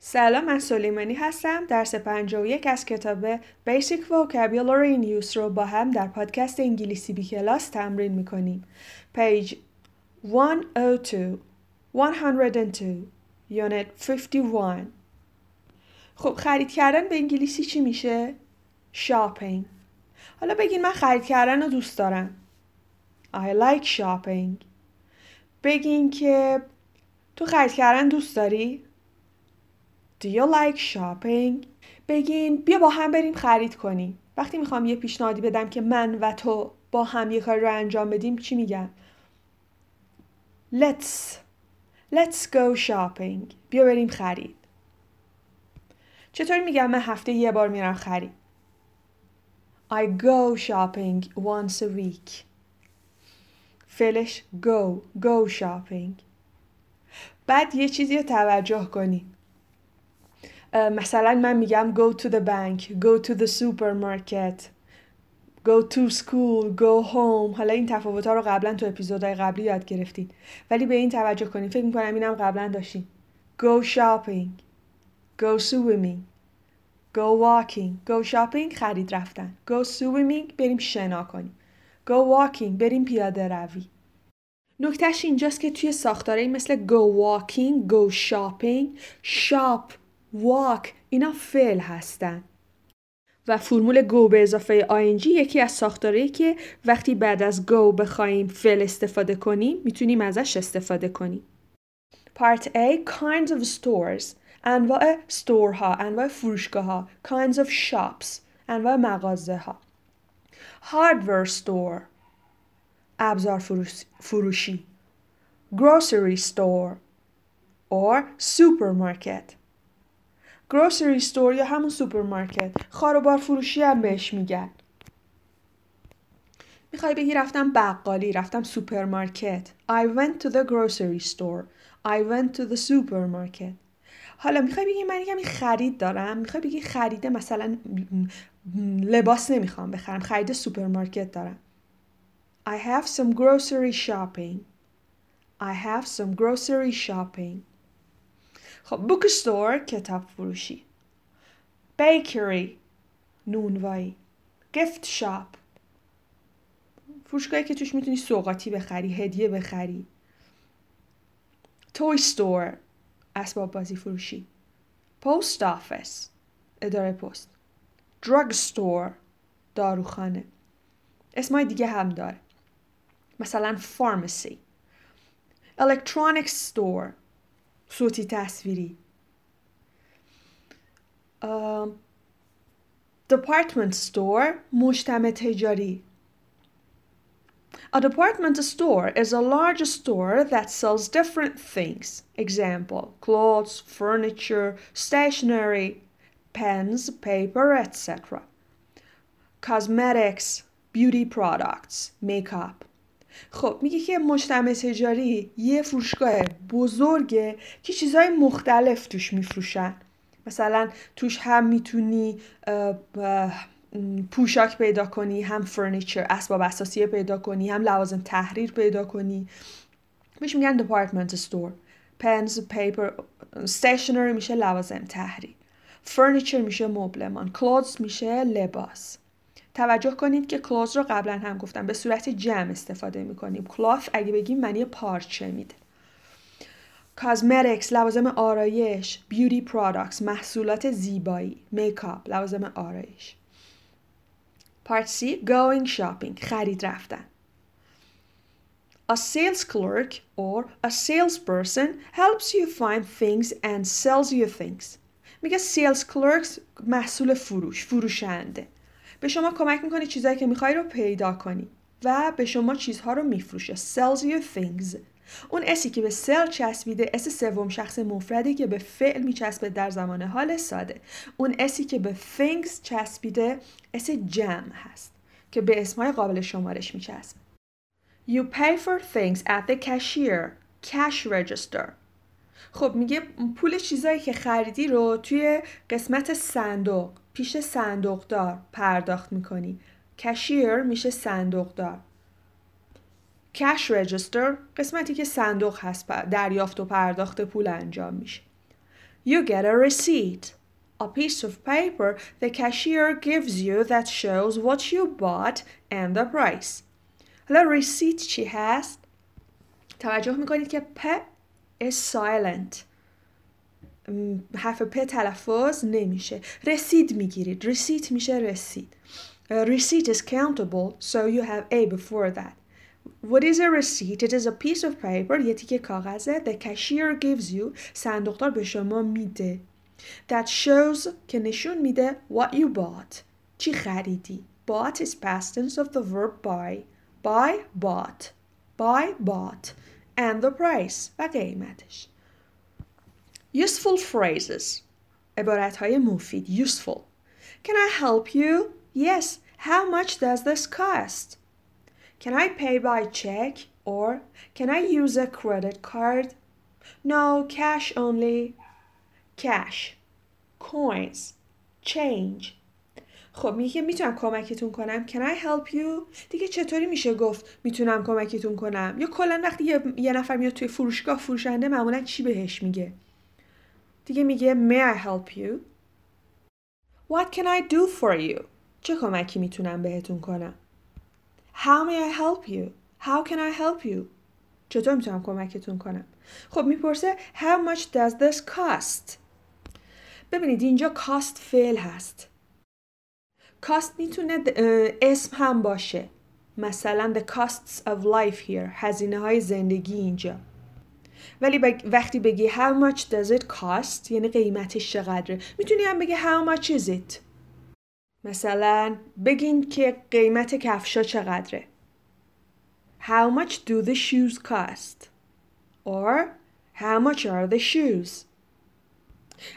سلام من سلیمانی هستم. درس 51 از کتاب Basic Vocabulary in Use رو با هم در پادکست انگلیسی بی کلاس تمرین می‌کنیم. پیج 102 102 Unit 51 خب خرید کردن به انگلیسی چی میشه؟ shopping. حالا بگین من خرید کردن رو دوست دارم. I like shopping. بگین که تو خرید کردن دوست داری؟ Do you like shopping? بگین بیا با هم بریم خرید کنیم. وقتی می‌خوام یه پیشنهادی بدم که من و تو با هم یه کار رو انجام بدیم چی میگم؟ Let's Let's go shopping. بیا بریم خرید. چطور میگم من هفته یه بار میرم خرید؟ I go shopping once a week. فعلش go go shopping. بعد یه چیزی رو توجه کنید. مثلا من میگم go to the bank go to the supermarket go to school go home. حالا این تفاوت ها رو قبلا تو اپیزودهای قبلی یاد گرفتید ولی به این توجه کنید فکر می‌کنم اینم قبلا داشتین go shopping go swimming go walking. Go shopping خرید رفتن. Go swimming بریم شنا کنیم. Go walking بریم پیاده روی. نکتهش اینجاست که توی ساختاره مثل go walking go shopping shop walk اینا فعل هستن. و فرمول گو به اضافه ING یکی از ساختاره که وقتی بعد از go بخوایم فعل استفاده کنیم می‌تونیم ازش استفاده کنیم. Part A kinds of stores. انواع store ها انواع فروشگاه ها kinds of shops. انواع مغازه ها hardware store. ابزار فروشی. Grocery store. or supermarket. Grocery store یا همون سوپرمارکت. خواروبار فروشی هم بهش میگن. می‌خوای بگی رفتم بقالی رفتم سوپرمارکت. I went to the grocery store. I went to the supermarket. حالا می‌خوای بگی من یکمی خرید دارم؟ می‌خوای بگی خریده مثلا لباس نمی‌خوام بخرم خرید سوپرمارکت دارم. I have some grocery shopping. I have some grocery shopping. خب bookstore کتاب فروشی. bakery نونوایی. gift shop فروشگاهی که توش می‌تونی سوقاتی بخری هدیه بخری. toy store اسباب بازی فروشی. post office اداره پست. drugstore داروخانه. اسمای دیگه هم داره. مثلا pharmacy electronics store صوتی تصویری department store مجتمع تجاری A department store is a large store that sells different things. Example, clothes, furniture, stationery, pens, paper, etc. Cosmetics, beauty products, makeup. خب میگه که مجتمع تجاری یه فروشگاه بزرگه که چیزهای مختلف توش میفروشن. مثلا توش هم می‌تونی پوشاک پیدا کنی هم furniture اسباب اثاثیه پیدا کنی هم لوازم تحریر پیدا کنی. میشه میگن department store pens paper stationery میشه لوازم تحریر. furniture میشه مبلمان. clothes میشه لباس. توجه کنید که clothes رو قبلا هم گفتم به صورت جمع استفاده می‌کنیم. cloth اگه بگیم معنی پارچه میده. cosmetics لوازم آرایش. beauty products محصولات زیبایی. makeup لوازم آرایش. پارت سی going shopping خرید رفتن. A sales clerk or a salesperson helps you find things and sells you things. میگه sales clerks محصول فروش فروشنده. به شما کمک می‌کنه چیزهایی که می‌خوای رو پیدا کنی و به شما چیزها رو میفروشه. Sells you things. اون اسی که به سل چسبیده اس سوم شخص مفردی که به فعل میچسبه در زمان حال ساده. اون اسی که به things چسبیده اس جمع هست که به اسمای قابل شمارش میچسبه. You pay for things at the cashier. Cash register. خب میگه پول چیزایی که خریدی رو توی قسمت صندوق. پیش صندوقدار پرداخت می‌کنی کشیر میشه صندوقدار کش رجستر قسمتی که صندوق هست دریافت و پرداخت پول انجام میشه you get a receipt. A piece of paper the cashier gives you that shows what you bought and the price. حالا receipt چی هست؟ توجه می‌کنید که پ is silent حرف پ تلفظ نمیشه رسید می‌گیرید رسید میشه رسید receipt is countable so you have a before that What is a receipt? It is a piece of paper یه تیکه کاغذه The cashier gives you صندوقدار به شما میده That shows که نشون میده what you bought چی خریدی Bought is past tense of the verb buy Buy bought Buy bought And the price و قیمتش Useful phrases عبارت های مفید Useful Can I help you? Yes. How much does this cost? Can I pay by check or can I use a credit card? No, cash only. Cash. Coins. Change. خب میگه میتونم کمکتون کنم Can I help you دیگه چطوری میشه گفت میتونم کمکتون کنم یا کلا وقتی یه, یه نفر میاد توی فروشگاه فروشنده معمولا چی بهش میگه دیگه میگه May I help you? What can I do for you? چه کمکی می‌تونم بهتون کنم؟ How may I help you? How can I help you? چطور می‌تونم کمکتون کنم؟ خب می‌پرسه How much does this cost? ببینید اینجا cost فعل هست. cost می‌تونه اسم هم باشه. مثلا the costs of life here. هزینه های زندگی اینجا. ولی بگ... وقتی بگی how much does it cost یعنی قیمتش چقدره می‌تونی هم بگی how much is it مثلا بگین که قیمت کفشا چقدره How much do the shoes cost? Or how much are the shoes?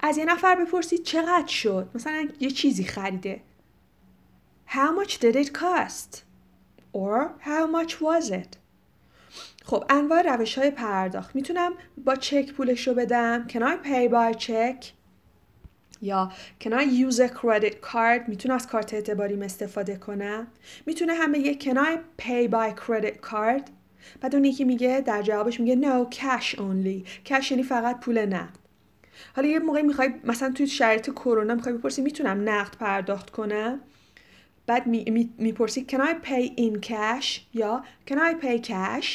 از یه نفر بپرسید چقدر شد مثلا یه چیزی خریده How much did it cost? Or how much was it? خب انواع روش های پرداخت. می‌تونم با چک پولش رو بدم؟ Can I pay by check? یا Can I use a credit card می‌تونم از کارت اعتباریم استفاده کنم می‌تونه هم بگه Can I pay by credit card بعد اون یکی میگه در جوابش میگه No cash only. Cash یعنی فقط پول نقد. حالا یه موقعی می‌خوای مثلا توی شرایط کرونا می‌خوای بپرسی می‌تونم نقد پرداخت کنم؟ بعد می، می، می‌پرسی Can I pay in cash یا Can I pay cash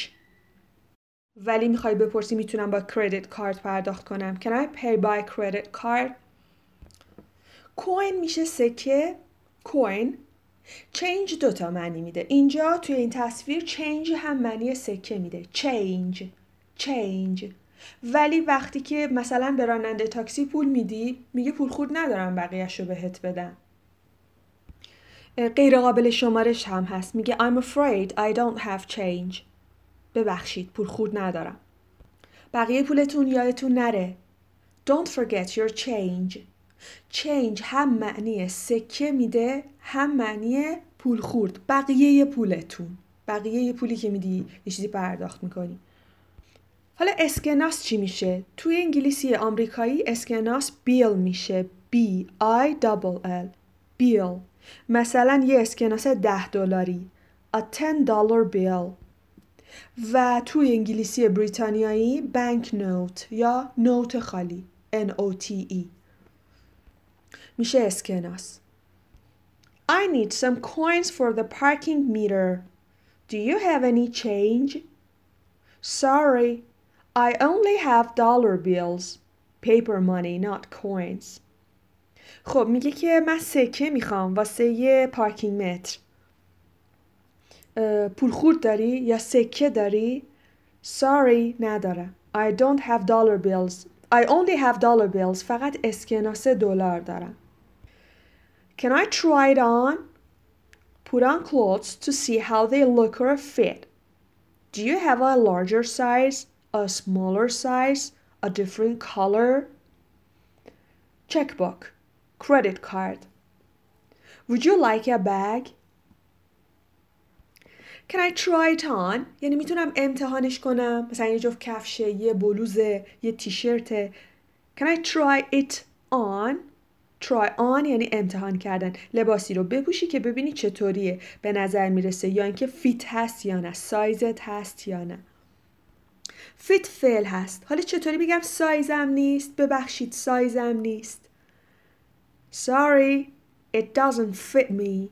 ولی می‌خوای بپرسی می‌تونم با کردیت کارت پرداخت کنم. Can I pay by credit card? coin میشه سکه. coin change دوتا معنی میده. اینجا توی این تصویر change هم معنی سکه میده. change change ولی وقتی که مثلا به راننده تاکسی پول میدی میگه پول خرد ندارم بقیهش رو بهت بدم. غیر قابل شمارش هم هست. میگه I'm afraid I don't have change. ببخشید پول خرد ندارم. بقیه پولتون یادتون نره. Don't forget your change. چینج هم معنی سکه میده هم معنی پول خورد. بقیه پولتون. بقیه پولی که میدی یه چیزی پرداخت می‌کنی. حالا اسکناس چی میشه؟ توی انگلیسی آمریکایی اسکناس بیل میشه. B I double L. بیل. مثلا یه اسکناس ده دلاری. A 10 dollar bill. و توی انگلیسی بریتانیایی بانک نوت یا نوت خالی N O T E میشه اسکناس I need some coins for the parking meter. Do you have any change? Sorry, I only have dollar bills. Paper money, not coins. خب میگه که من سکه می‌خوام واسه یه پارکینگ متر. پول خورد داری یا سکه داری؟ Sorry ندارم. I don't have dollar bills. I only have dollar bills. فقط اسکناس دلار دارم. Can I try it on? Put on clothes to see how they look or fit. Do you have a larger size, a smaller size, a different color? Checkbook, credit card. Would you like a bag? Can I try it on? یعنی می‌تونم امتحانش کنم. مثلا یه جفت کفشه یه بلوزه یه تیشرته Can I try it on? try on یعنی امتحان کردن. لباسی رو بپوشی که ببینی چطوریه. به نظر می‌رسه یا اینکه fit هست یا نه. سایزت هست یا نه. fit فعل هست. حالا چطوری بگم سایزم نیست؟ ببخشید سایزم نیست. Sorry it doesn't fit me.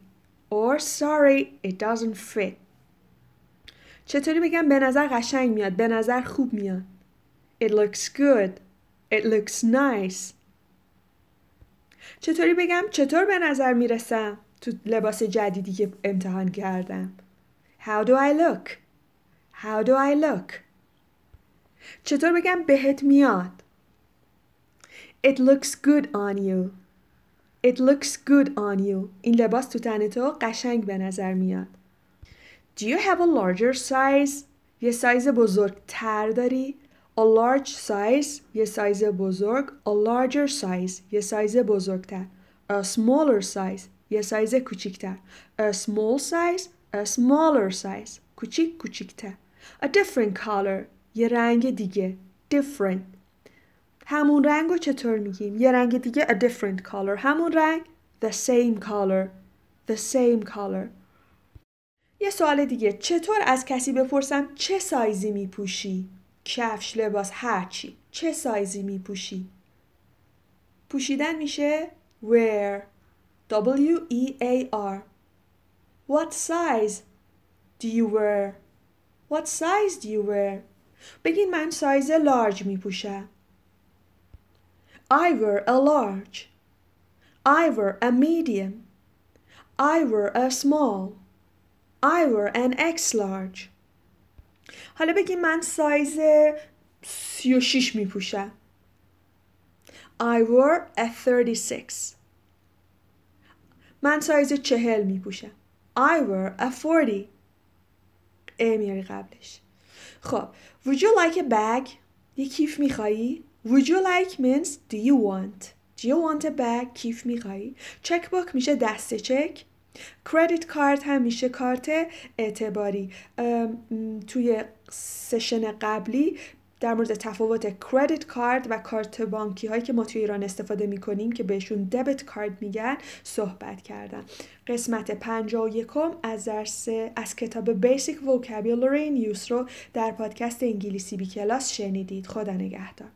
Or sorry it doesn't fit. چطوری بگم به نظر قشنگ میاد به نظر خوب میاد. It looks good. It looks nice. چطوری بگم؟ چطور به نظر می‌رسم؟ تو لباس جدیدی که امتحان کردم. How do I look? How do I look? چطور بگم؟ بهت میاد. It looks good on you. It looks good on you. این لباس تو تن تو قشنگ به نظر میاد. Do you have a larger size? یه سایز بزرگتر داری؟ A large size یه سایز بزرگ A larger size یه سایز بزرگتر A smaller size یه سایز کوچیکتر A small size A smaller size کوچیک کوچیکتر A different color یه رنگ دیگه different همون رنگ رو چطور میگیم یه رنگ دیگه a different color همون رنگ the same color the same color یه سوال دیگه چطور از کسی بپرسم چه سایزی میپوشی کفش لباس هرچی چه سایزی میپوشی پوشیدن میشه wear W E A R What size do you wear? What size do you wear? بگین من سایز لارج میپوشم I wear a large. I wear a medium. I wear a small. I wear an X large. حالا بگیم من سایز 36 می پوشم. I wear a 36. من سایز 40 می پوشم. I wear a 40. a میاری قبلش. خب Would you like a bag? یه کیف میخوایی؟ Would you like means do you want Do you want a bag کیف میخوایی چک میشه دسته چک credit card هم میشه کارت اعتباری. توی session قبلی در مورد تفاوت credit card و کارت بانکی هایی که ما توی ایران استفاده می‌کنیم که بهشون debit card میگن صحبت کردم. قسمت 51 از درس از کتاب Basic Vocabulary Use رو در پادکست انگلیسی بی کلاس شنیدید. خدا نگهدار.